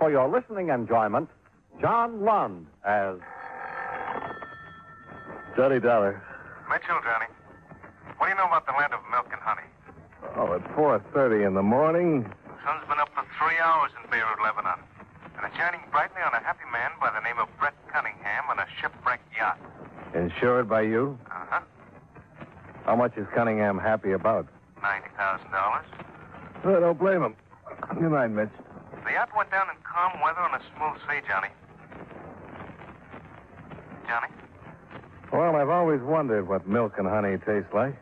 for your listening enjoyment, John Lund as Johnny Dollar. Mitchell, Johnny. What do you know about the land of milk and honey? Oh, at 4.30 in the morning. The sun's been up for three hours in Beirut, Lebanon. And it's shining brightly on a happy man by the name of Brett Cunningham on a shipwrecked yacht. Insured by you? Uh-huh. How much is Cunningham happy about? $90,000. I don't blame him. Good night, Mitch. The yacht went down in calm weather on a smooth sea, Johnny. Johnny? Well, I've always wondered what milk and honey taste like.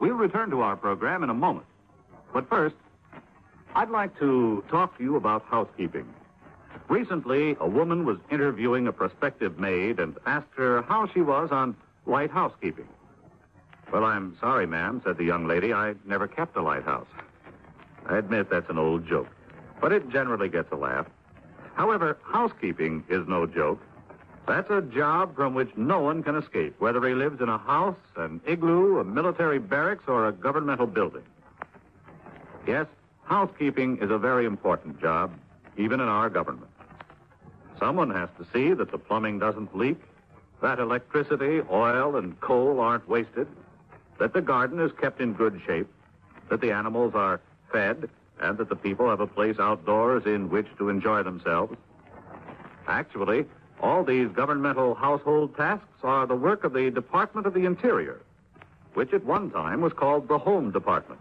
We'll return to our program in a moment. But first, I'd like to talk to you about housekeeping. Recently, a woman was interviewing a prospective maid and asked her how she was on light housekeeping. Well, I'm sorry, ma'am, said the young lady. I never kept a lighthouse. I admit that's an old joke, but it generally gets a laugh. However, housekeeping is no joke. That's a job from which no one can escape, whether he lives in a house, an igloo, a military barracks, or a governmental building. Yes, housekeeping is a very important job, even in our government. Someone has to see that the plumbing doesn't leak, that electricity, oil, and coal aren't wasted, that the garden is kept in good shape, that the animals are fed, and that the people have a place outdoors in which to enjoy themselves. Actually, all these governmental household tasks are the work of the Department of the Interior, which at one time was called the Home Department.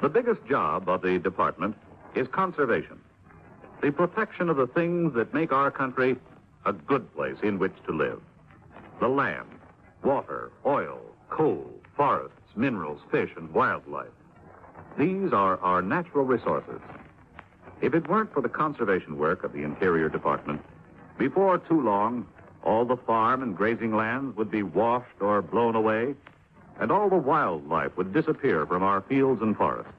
The biggest job of the department is conservation, the protection of the things that make our country a good place in which to live. The land, water, oil, coal, forests, minerals, fish, and wildlife. These are our natural resources. If it weren't for the conservation work of the Interior Department, before too long, all the farm and grazing lands would be washed or blown away, and all the wildlife would disappear from our fields and forests.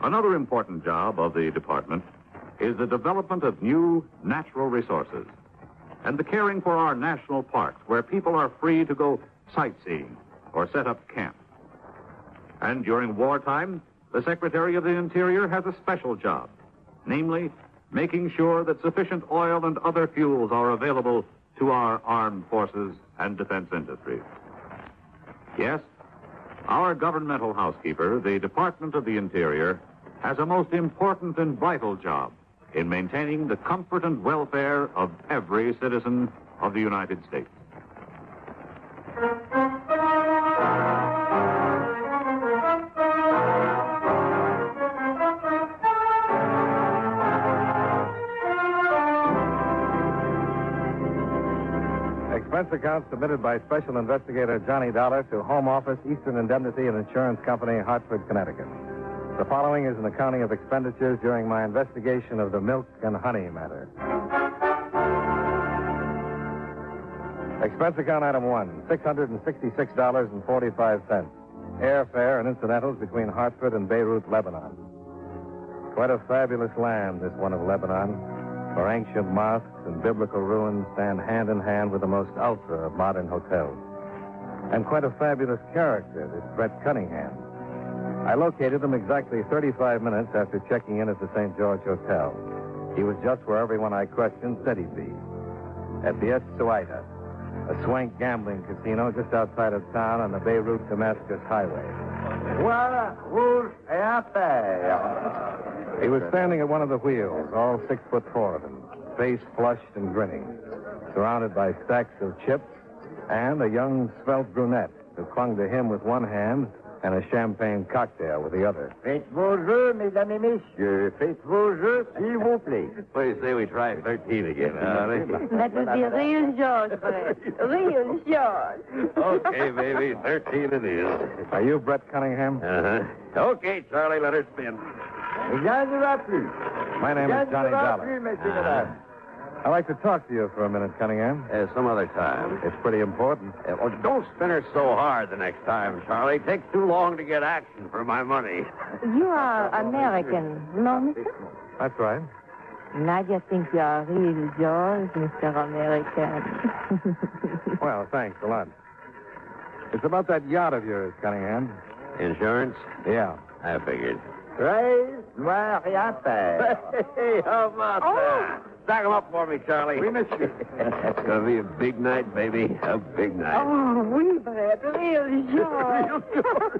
Another important job of the department is the development of new natural resources and the caring for our national parks where people are free to go sightseeing or set up camp. And during wartime, the Secretary of the Interior has a special job, namely, making sure that sufficient oil and other fuels are available to our armed forces and defense industries. Yes, our governmental housekeeper, the Department of the Interior, has a most important and vital job in maintaining the comfort and welfare of every citizen of the United States. Expense account submitted by Special Investigator Johnny Dollar to Home Office, Eastern Indemnity and Insurance Company, Hartford, Connecticut. The following is an accounting of expenditures during my investigation of the milk and honey matter. Expense account item one, $666.45. Airfare and incidentals between Hartford and Beirut, Lebanon. Quite a fabulous land, this one of Lebanon, where ancient mosques and biblical ruins stand hand in hand with the most ultra of modern hotels. And quite a fabulous character, this Brett Cunningham. I located him exactly 35 minutes after checking in at the St. George Hotel. He was just where everyone I questioned said he'd be. At the Es Suaita, a swank gambling casino just outside of town on the Beirut Damascus Highway. Voilà, rouge et à. He was standing at one of the wheels, all six foot four of him, face flushed and grinning, surrounded by stacks of chips and a young, svelte brunette who clung to him with one hand and a champagne cocktail with the other. Faites vos jeux, mesdames et messieurs. Faites vos jeux, s'il vous plaît. What do you say we try 13 again, That would be real George, Fred. Real George. okay, baby, 13 it is. Are you Brett Cunningham? Uh-huh. Okay, Charlie, let her spin. Il n'y en aura plus. My name Il is n'y en Johnny aura Dollar. plus, messieurs, mesdames. I'd like to talk to you for a minute, Cunningham. Uh, some other time. It's pretty important. Uh, well, don't spin her so hard the next time, Charlie. It Takes too long to get action for my money. You are American, no, mister? That's right. Nadia thinks you are real George, Mr. American. Well, thanks a lot. It's about that yacht of yours, Cunningham. Insurance? Yeah. I figured. Treize, noir et impair. Hey, how about that? Stack 'em up for me, Charlie. Oui, you. It's gonna be a big night, baby. A big night. Oh, oui, Brett, real George.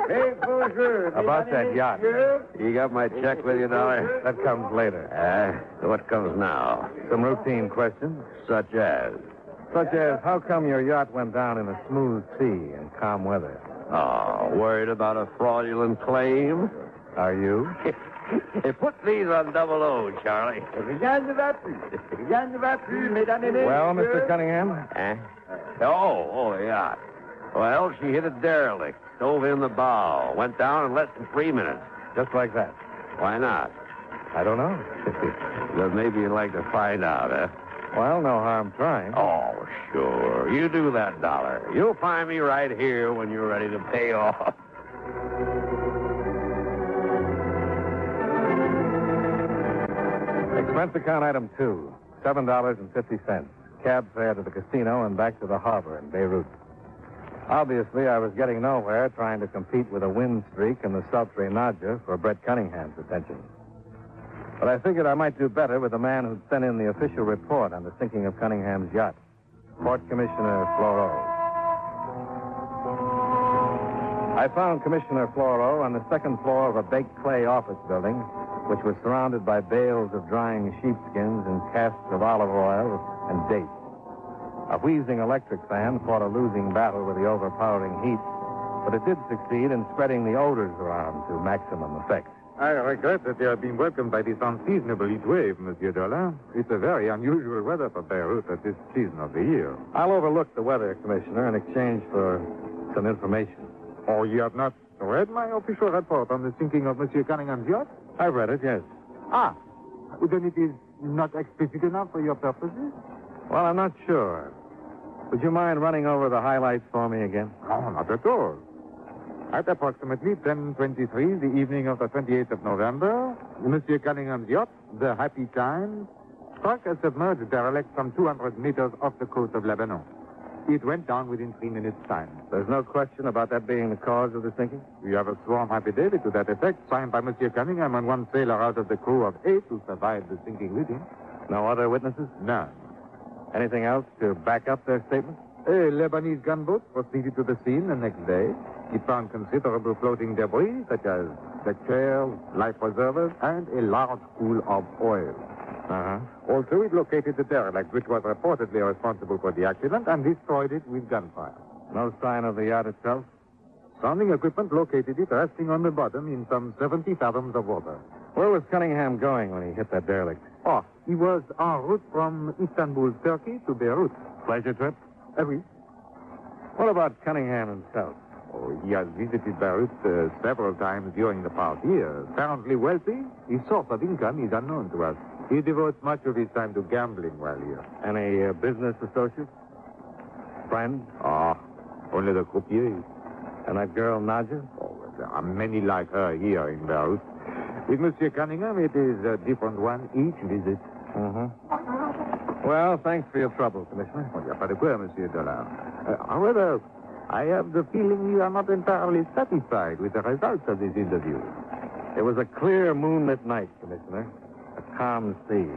Faites vos jeux, About that yacht. messieurs. You got my check with you, Dollar? That comes later. Uh, so what comes now? Some routine questions, Such as? such as how come your yacht went down in a smooth sea and calm weather? Oh, worried about a fraudulent claim? Are you? hey, put these on double O, Charlie. Rien ne va plus. Rien ne va plus, mesdames et messieurs. Well, Mr. Cunningham, Eh? Oh, oh, yeah. Well, she hit a derelict, dove in the bow, went down in less than three minutes. just like that. Why not? I don't know. Then maybe you'd like to find out, huh? well, no harm trying. Oh, sure. You do that, Dollar. You'll find me right here when you're ready to pay off. Expense account item two, seven dollars and fifty cents. Cab fare to the casino and back to the harbor in Beirut. Obviously, I was getting nowhere trying to compete with a win streak and the sultry Nadja for Brett Cunningham's attention. But I figured I might do better with the man who'd sent in the official report on the sinking of Cunningham's yacht, Port Commissioner Floro. I found Commissioner Floro on the second floor of a baked clay office building, which was surrounded by bales of drying sheepskins and casks of olive oil and dates. A wheezing electric fan fought a losing battle with the overpowering heat, but it did succeed in spreading the odors around to maximum effect. I regret that you have been welcomed by this unseasonable heat wave, Monsieur Dolan. It's a very unusual weather for Beirut at this season of the year. I'll overlook the weather, Commissioner, in exchange for some information. Oh, you have not read my official report on the sinking of Monsieur Cunningham's yacht? I've read it, yes. Ah, then it is not explicit enough for your purposes? Well, I'm not sure. Would you mind running over the highlights for me again? No, not at all. At approximately 10.23, the evening of the 28th of November, Monsieur Cunningham's yacht, the Happy Time, struck a submerged derelict some 200 meters off the coast of Lebanon. It went down within three minutes' time. There's no question about that being the cause of the sinking? We have a sworn affidavit to that effect, signed by Monsieur Cunningham and one sailor out of the crew of eight who survived the sinking with him. No other witnesses? None. Anything else to back up their statement? A Lebanese gunboat proceeded to the scene the next day. It found considerable floating debris, such as the chairs, life preservers, and a large pool of oil. Uh-huh. Also, it located the derelict, which was reportedly responsible for the accident, and destroyed it with gunfire. No sign of the yacht itself? Sounding equipment located it resting on the bottom in some 70 fathoms of water. Where was Cunningham going when he hit that derelict? Oh, he was en route from Istanbul, Turkey to Beirut. Pleasure trip? Uh, oui. What about Cunningham himself? Oh, he has visited Beirut uh, several times during the past year. Apparently wealthy, his source of income is unknown to us. He devotes much of his time to gambling while here. Any uh, business associates? Friends? Ah, only the croupiers. And that girl, Nadja? Oh, there are many like her here in Beirut. With Monsieur Cunningham, it is a different one each visit. Mm-hmm. Well, thanks for your trouble, Commissioner. Oh, yeah, pas de quoi, Monsieur Dollard. Uh, however, I have the feeling you are not entirely satisfied with the results of this interview. It was a clear moonlit night, Commissioner. Calm sea.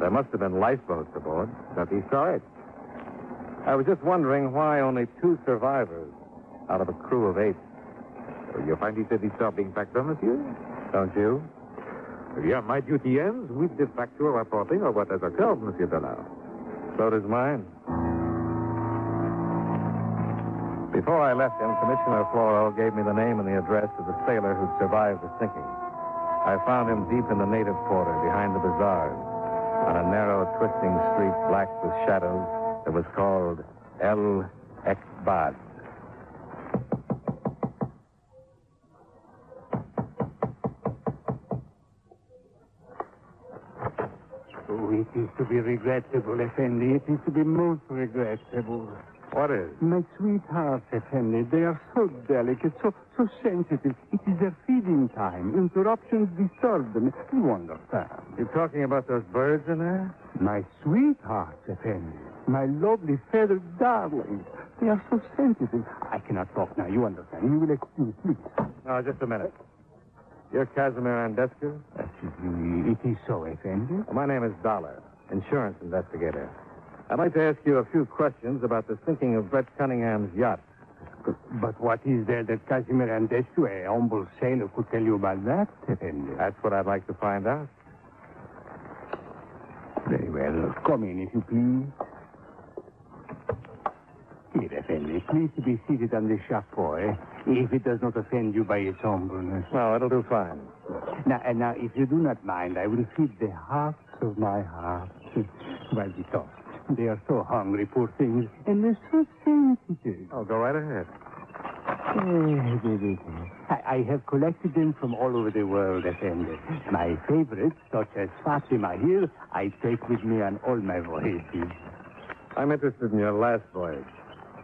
There must have been lifeboats aboard. but he saw it. I was just wondering why only two survivors out of a crew of eight. Uh, you find it a disturbing factor, Monsieur? Don't you? Yeah, my duty ends with the factual reporting of what has occurred, Monsieur Dollard. So does mine. Before I left him, Commissioner Floro gave me the name and the address of the sailor who'd survived the sinking. I found him deep in the native quarter behind the bazaars on a narrow, twisting street black with shadows that was called El Ekbad. Oh, it is to be regrettable, Effendi. It is to be most regrettable. What is? My sweethearts, Effendi, they are so delicate, so so sensitive. It is their feeding time. Interruptions disturb them. You understand. You're talking about those birds in there? My sweethearts, Effendi. My lovely feathered darlings. They are so sensitive. I cannot talk now. You understand. You will excuse, please. No, just a minute. You're Casimir Andescu? It is so, Effendi. My name is Dollar, insurance investigator. I'd like to ask you a few questions about the sinking of Brett Cunningham's yacht. But what is there that Casimir Andescu, a humble sailor, could tell you about that? That's what I'd like to find out. Very well. Come in, if you please. Here, Effendi. Please be seated on the chapeau, eh? If it does not offend you by its humbleness. No, it'll do fine. Now, and now, if you do not mind, I will feed the hearts of my heart while we talk. They are so hungry, poor things, and they're so sensitive. Oh, go right ahead. I, I have collected them from all over the world, Effendi. My favorites, such as Fatima here, I take with me on all my voyages. I'm interested in your last voyage.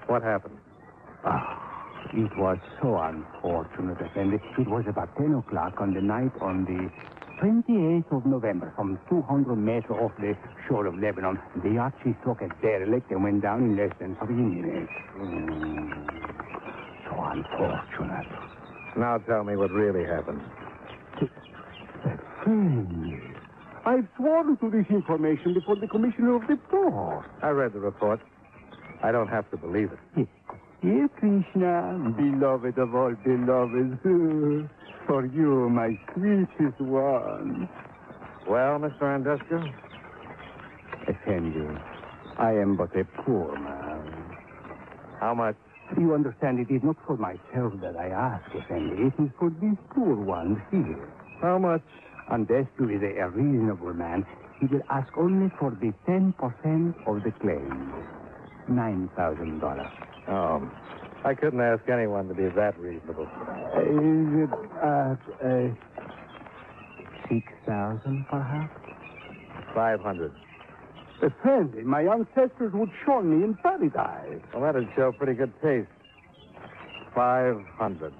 What happened? Ah, it was so unfortunate, Effendi. It was about 10 o'clock on the night on the 28th of November, some 200 meters off the shore of Lebanon. The she struck a derelict and went down in less than three minutes. Mm, so unfortunate. Now tell me what really happened. I've sworn to this information before the commissioner of the port. I read the report. I don't have to believe it. Dear Krishna, beloved of all beloveds, for you, my sweetest one. Well, Mr. Andescu? Effendi, I am but a poor man. How much? You understand, it is not for myself that I ask, Effendi. It is for these poor ones here. How much? Andescu is a, a reasonable man. He will ask only for the 10% of the claim. $9,000. Oh, I couldn't ask anyone to be that reasonable. Is it, at a 6,000 perhaps? 500. Effendi, my ancestors would show me in paradise. Well, that'd show pretty good taste. 500.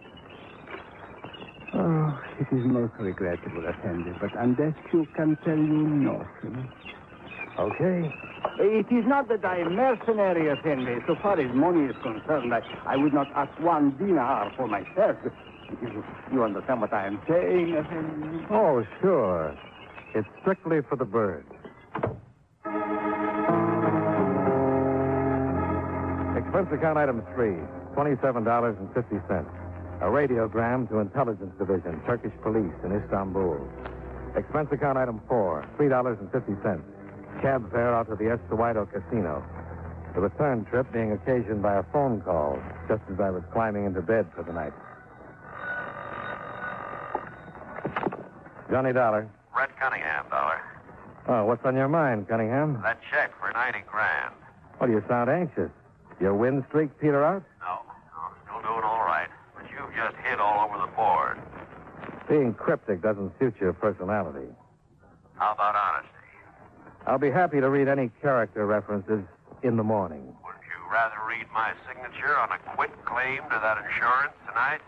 Oh, it is most regrettable, Effendi, but Andescu can tell you nothing. Okay. It is not that I am mercenary, Effendi. So far as money is concerned, I, I would not ask one dinar for myself. You, understand what I am saying, Effendi? Oh, sure. It's strictly for the bird. Expense account item three, $27.50. A radiogram to Intelligence Division, Turkish Police in Istanbul. Expense account item four, $3.50. Cab fare out to the Estuado Casino. The return trip being occasioned by a phone call just as I was climbing into bed for the night. Johnny Dollar. Brett Cunningham, Dollar. Oh, what's on your mind, Cunningham? That check for 90 grand. Well, you sound anxious. Your win streak peter out? No, no, still doing all right. But you've just hit all over the board. Being cryptic doesn't suit your personality. How about honesty? I'll be happy to read any character references in the morning. Wouldn't you rather read my signature on a quit claim to that insurance tonight?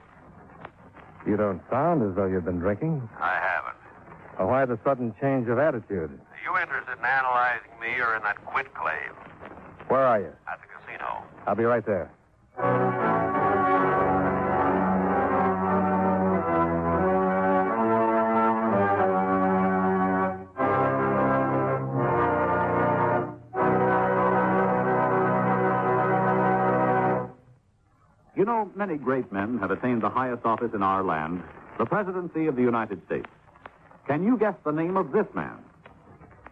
You don't sound as though you've been drinking. I haven't. Well, why the sudden change of attitude? Are you interested in analyzing me or in that quit claim? Where are you? At the casino. I'll be right there. You know, many great men have attained the highest office in our land, the presidency of the United States. Can you guess the name of this man?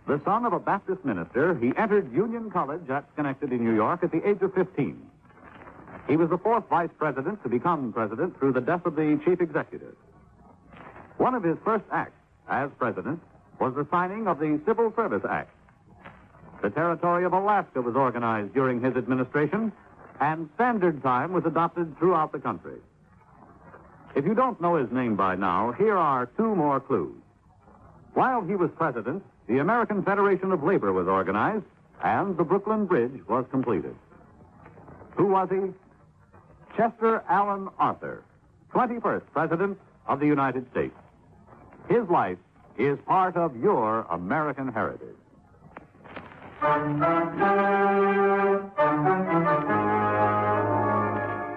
The son of a Baptist minister, he entered Union College at Schenectady, New York, at the age of 15. He was the fourth vice president to become president through the death of the chief executive. One of his first acts as president was the signing of the Civil Service Act. The territory of Alaska was organized during his administration, and standard time was adopted throughout the country. If you don't know his name by now, here are two more clues. While he was president, the American Federation of Labor was organized, and the Brooklyn Bridge was completed. Who was he? Chester Alan Arthur, 21st President of the United States. His life is part of your American heritage.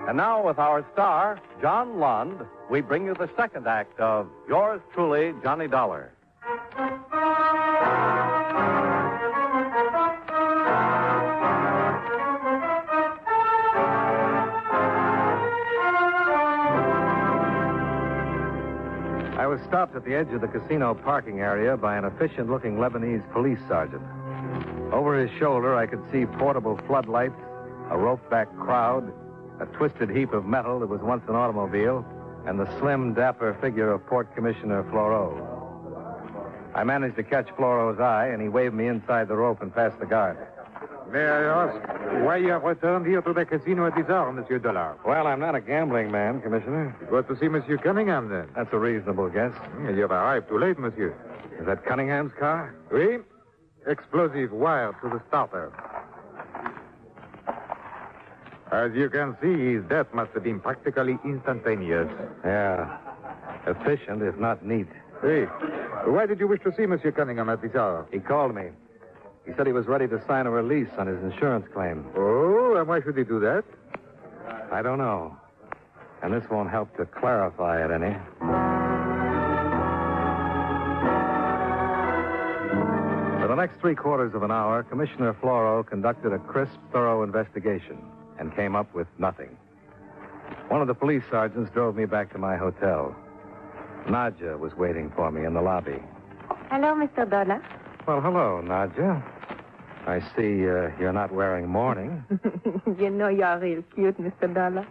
And now, with our star, John Lund, we bring you the second act of Yours Truly, Johnny Dollar. I was stopped at the edge of the casino parking area by an efficient looking Lebanese police sergeant. Over his shoulder, I could see portable floodlights, a rope back crowd, a twisted heap of metal that was once an automobile, and the slim, dapper figure of Port Commissioner Floro. I managed to catch Floro's eye, and he waved me inside the rope and past the guard. May I ask why you have returned here to the casino at this hour, Monsieur Dollar? Well, I'm not a gambling man, Commissioner. It was to see Monsieur Cunningham, then. That's a reasonable guess. Hmm, You have arrived too late, Monsieur. Is that Cunningham's car? Oui? Explosive wire to the starter. As you can see, his death must have been practically instantaneous. Yeah. Efficient, if not neat. Hey, why did you wish to see Monsieur Cunningham at this hour? He called me. He said he was ready to sign a release on his insurance claim. Oh, and why should he do that? I don't know. And this won't help to clarify it any. For the next three quarters of an hour, Commissioner Floro conducted a crisp, thorough investigation and came up with nothing. One of the police sergeants drove me back to my hotel. Nadja was waiting for me in the lobby. Hello, Mr. Dollar. Well, hello, Nadja. I see uh, you're not wearing mourning. you know you're real cute, Mr. Dollar.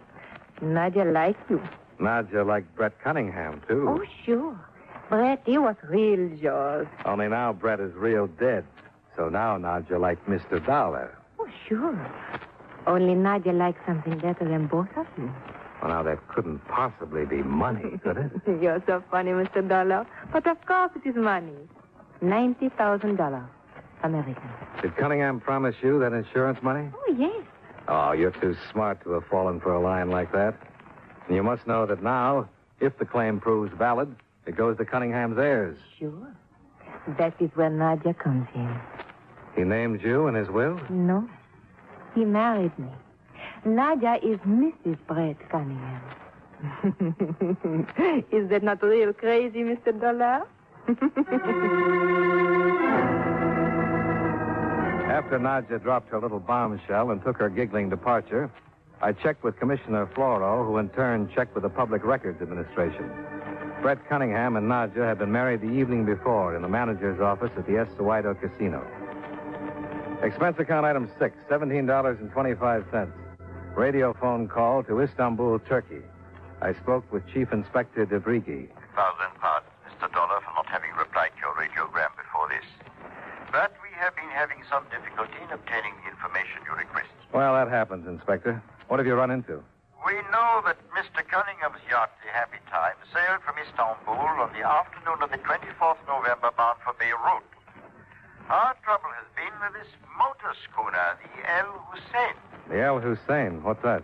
Nadia likes you. Nadja liked Brett Cunningham, too. Oh, sure. Brett, he was real yours. Only now Brett is real dead. So now Nadja likes Mr. Dollar. Oh, sure. Only Nadia likes something better than both of you. Well, now that couldn't possibly be money, could it? You're so funny, Mr. Dollar. But of course it is money. $90,000. American. Did Cunningham promise you that insurance money? Oh, yes. Oh, you're too smart to have fallen for a line like that. And you must know that now, if the claim proves valid, it goes to Cunningham's heirs. Sure. That is where Nadia comes in. He named you in his will? No. He married me. Nadia is Mrs. Brett Cunningham. is that not real crazy, Mr. Dollar? After Nadja dropped her little bombshell and took her giggling departure, I checked with Commissioner Floro, who in turn checked with the Public Records Administration. Brett Cunningham and Nadja had been married the evening before in the manager's office at the Estuado Casino. Expense account item six, $17.25. Radio phone call to Istanbul, Turkey. I spoke with Chief Inspector Debrigi. Thousand pardons, Mr. Dollar, for not having replied to your radiogram before this. But we have been having some difficulty in obtaining the information you request. Well, that happens, Inspector. What have you run into? We know that Mr. Cunningham's yacht, the Happy Time, sailed from Istanbul on the afternoon of the 24th November bound for Beirut. Our trouble has with this motor schooner, the El Hussein. The El Hussein. What's that?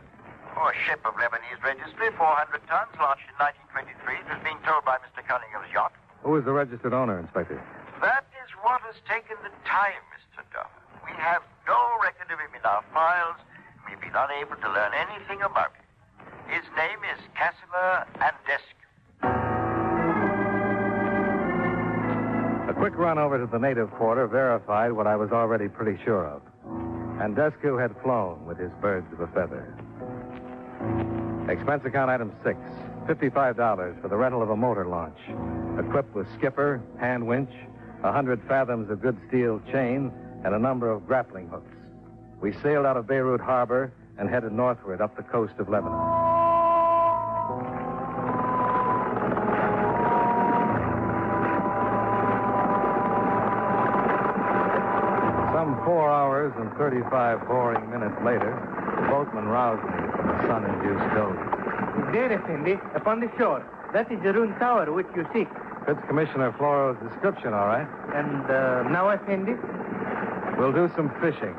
Oh, a ship of Lebanese registry, 400 tons, launched in 1923. It was being towed by Mr. Cunningham's yacht. Who is the registered owner, Inspector? That is what has taken the time, Mr. Duff. We have no record of him in our files. We've been unable to learn anything about him. His name is Casimir Andescu. Quick run over to the native quarter verified what I was already pretty sure of. Andescu had flown with his birds of a feather. Expense account item six, $55 for the rental of a motor launch, equipped with skipper, hand winch, a hundred fathoms of good steel chain, and a number of grappling hooks. We sailed out of Beirut Harbor and headed northward up the coast of Lebanon. And 35 boring minutes later, the boatman roused me from a sun-induced doze. There, Effendi, upon the shore. That is the ruined tower which you seek. Fits Commissioner Floro's description, all right. And uh, now, Effendi? We'll do some fishing.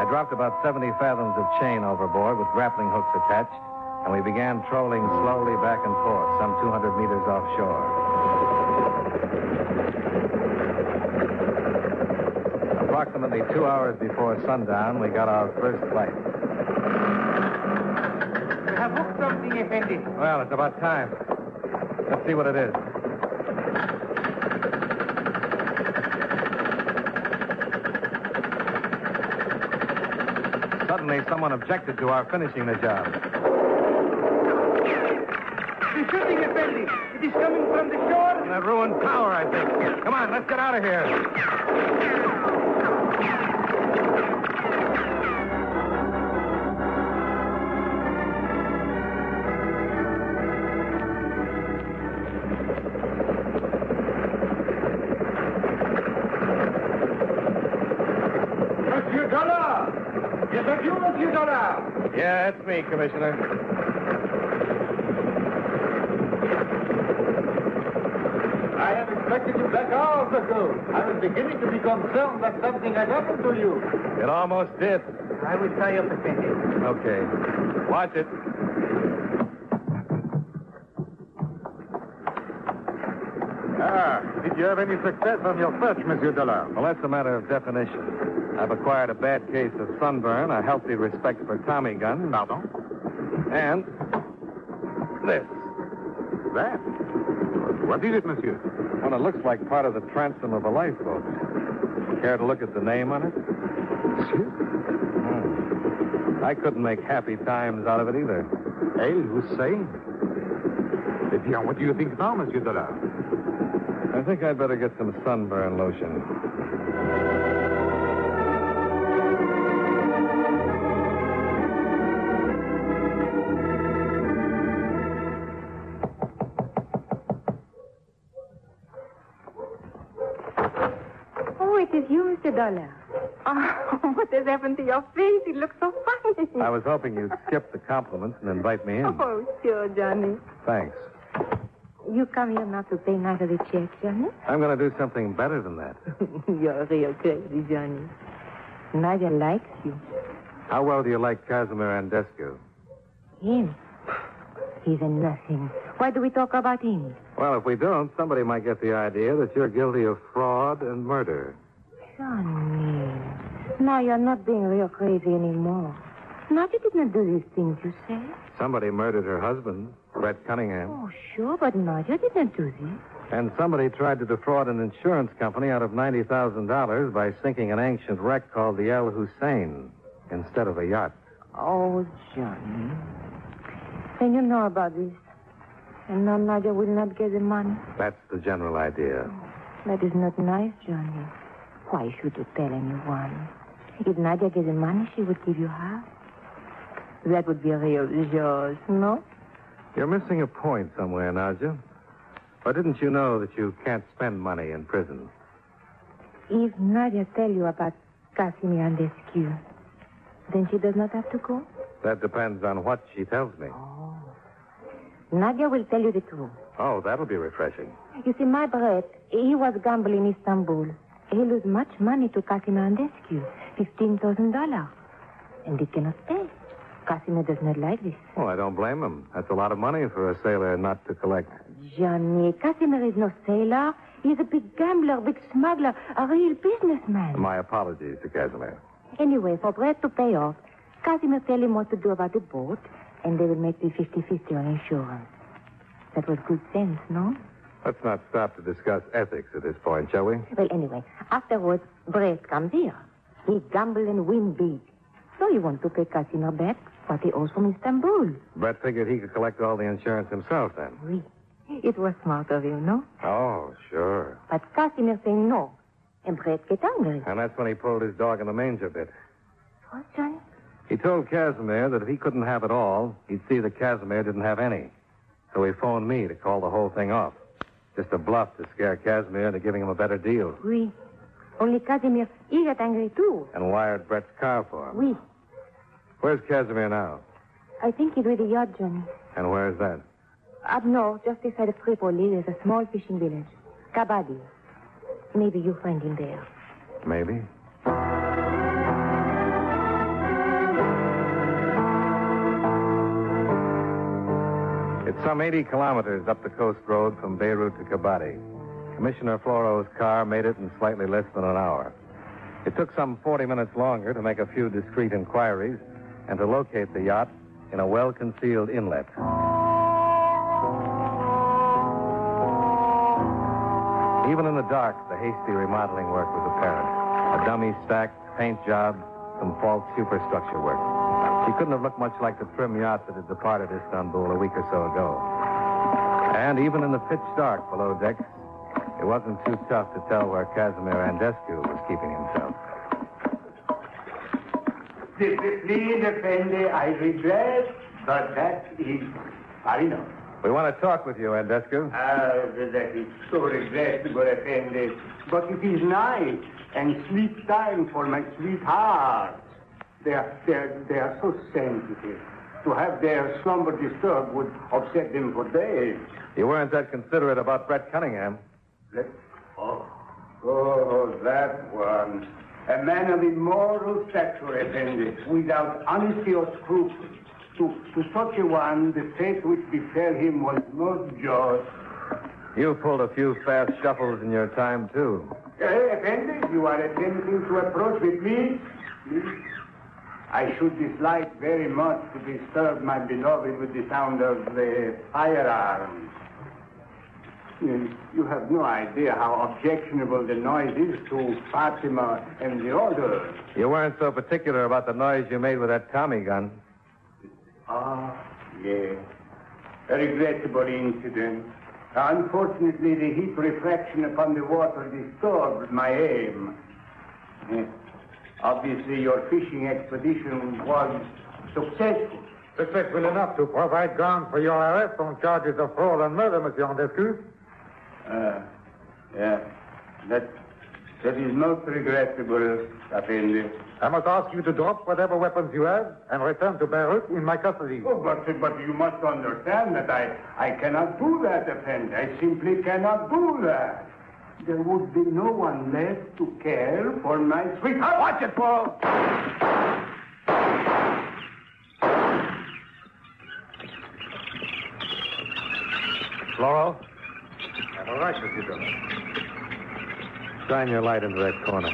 I dropped about 70 fathoms of chain overboard with grappling hooks attached, and we began trolling slowly back and forth, some 200 meters offshore. Approximately two hours before sundown, we got our first bite. have hooked something, Effendi. Well, it's about time. Let's see what it is. Suddenly, someone objected to our finishing the job. The shooting, Effendi. It is coming from the shore. That ruined tower, I think. Come on, let's get out of here. Commissioner. I have expected you back hours ago. I was beginning to be concerned that something had happened to you. It almost did. I will tie up Effendi. Okay. Watch it. Ah, did you have any success on your search, Monsieur Dollar? Well, that's a matter of definition. I've acquired a bad case of sunburn, a healthy respect for Tommy guns, Pardon? And this. That? What is it, monsieur? Well, it looks like part of the transom of a lifeboat. Care to look at the name on it? Hmm. I couldn't make happy times out of it either. El Hussein. Eh bien, what do you think now, Monsieur Dollar? I think I'd better get some sunburn lotion. You, Oh, what has happened to your face? It looks so funny. I was hoping you'd skip the compliments and invite me in. Oh, sure, Johnny. Thanks. You come here not to pay neither the check, Johnny? I'm going to do something better than that. You're real crazy, Johnny. Nadia likes you. How well do you like Casimir Andescu? Him. He's a nothing. Why do we talk about him? Well, if we don't, somebody might get the idea that you're guilty of fraud and murder. Johnny. Now you're not being real crazy anymore. Nadia did not do these things you say. Somebody murdered her husband, Brett Cunningham. Oh, sure, but Nadia did not do this. And somebody tried to defraud an insurance company out of $90,000 by sinking an ancient wreck called the El Hussein instead of a yacht. Oh, Johnny. Then you know about this. And now Nadia will not get the money. That's the general idea. That is not nice, Johnny. Why should you tell anyone? If Nadia gets the money, she would give you half. That would be a real yours, no? You're missing a point somewhere, Nadia. Or didn't you know that you can't spend money in prison? If Nadia tell you about Casimir Andescu, then she does not have to go? That depends on what she tells me. Oh. Nadia will tell you the truth. Oh, that'll be refreshing. You see, my Brett, he was gambling in Istanbul. He lose much money to Casimir Andescu, $15,000. And he cannot pay. Casimir does not like this. Well, I don't blame him. That's a lot of money for a sailor not to collect. Johnny, Casimir is no sailor. He's a big gambler, big smuggler, a real businessman. My apologies to Casimir. Anyway, for Brett to pay off, Casimir tell him what to do about the boat, and they will make the 50-50 on insurance. That was good sense, no? Let's not stop to discuss ethics at this point, shall we? Well, anyway, afterwards, Brett comes here. He gamble and win big. So he want to pay Casimir back what he owes from Istanbul. Brett figured he could collect all the insurance himself then. Oui. It was smart of you, no? Oh, sure. But Casimir say no. And Brett get angry. And that's when he pulled his dog in the manger bit. What, Johnny? He told Casimir that if he couldn't have it all, he'd see that Casimir didn't have any. So he phoned me to call the whole thing off. Just a bluff to scare Casimir into giving him a better deal. Oui. Only Casimir, he get angry too. And wired Brett's car for him. Oui. Where's Casimir now? I think he's with the yacht, Johnny. And where's that? Up north, just beside of Tripoli, there's a small fishing village. Kabadi. Maybe you'll find him there. Maybe. Some 80 kilometers up the coast road from Beirut to Kabadi. Commissioner Floro's car made it in slightly less than an hour. It took some 40 minutes longer to make a few discreet inquiries and to locate the yacht in a well concealed inlet. Even in the dark, the hasty remodeling work was apparent. A dummy stack, paint job, some false superstructure work. She couldn't have looked much like the trim yacht that had departed Istanbul a week or so ago. And even in the pitch dark below decks, it wasn't too tough to tell where Casimir Andescu was keeping himself. Please, Effendi, I regret, but that is enough. We want to talk with you, Andescu. Ah, that is so regrettable, Effendi. But it is night and sleep time for my sweetheart. They are, they are, they are so sensitive. To have their slumber disturbed would upset them for days. You weren't that considerate about Brett Cunningham. Let- Oh, oh, that one. A man of immoral stature, Effendi, without honesty or scruples. To, to such a one, the fate which befell him was most just. You pulled a few fast shuffles in your time, too. Eh, hey, Effendi, you are attempting to approach with me? Please? I should dislike very much to disturb my beloved with the sound of the firearms. You you have no idea how objectionable the noise is to Fatima and the others. You weren't so particular about the noise you made with that Tommy gun. Ah, yes. A regrettable incident. Unfortunately, the heat refraction upon the water disturbed my aim. Obviously, your fishing expedition was successful. Successful enough to provide ground for your arrest on charges of fraud and murder, Monsieur Andescu. Uh, yeah, that, that is most regrettable, Effendi. I must ask you to drop whatever weapons you have and return to Beirut in my custody. Oh, but, but you must understand that I, I cannot do that, Effendi. I simply cannot do that. There would be no one left to care for my sweetheart. Watch it, Paul! Laurel, All right, Monsieur Dillon. shine your light into that corner.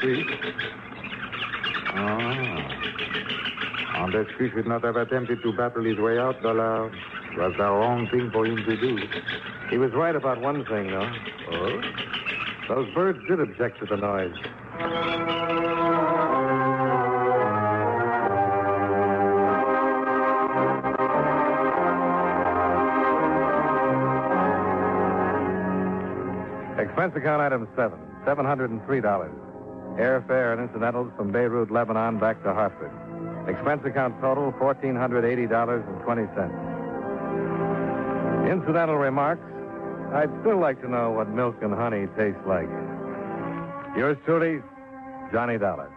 See? Ah. Andescu should not have attempted to battle his way out, Dollar. It uh, was the wrong thing for him to do. He was right about one thing, though. Oh? Those birds did object to the noise. Expense account item seven, $703. Airfare and incidentals from Beirut, Lebanon, back to Hartford. Expense account total, $1,480.20. Incidental remarks, I'd still like to know what milk and honey taste like. Yours truly, Johnny Dollar.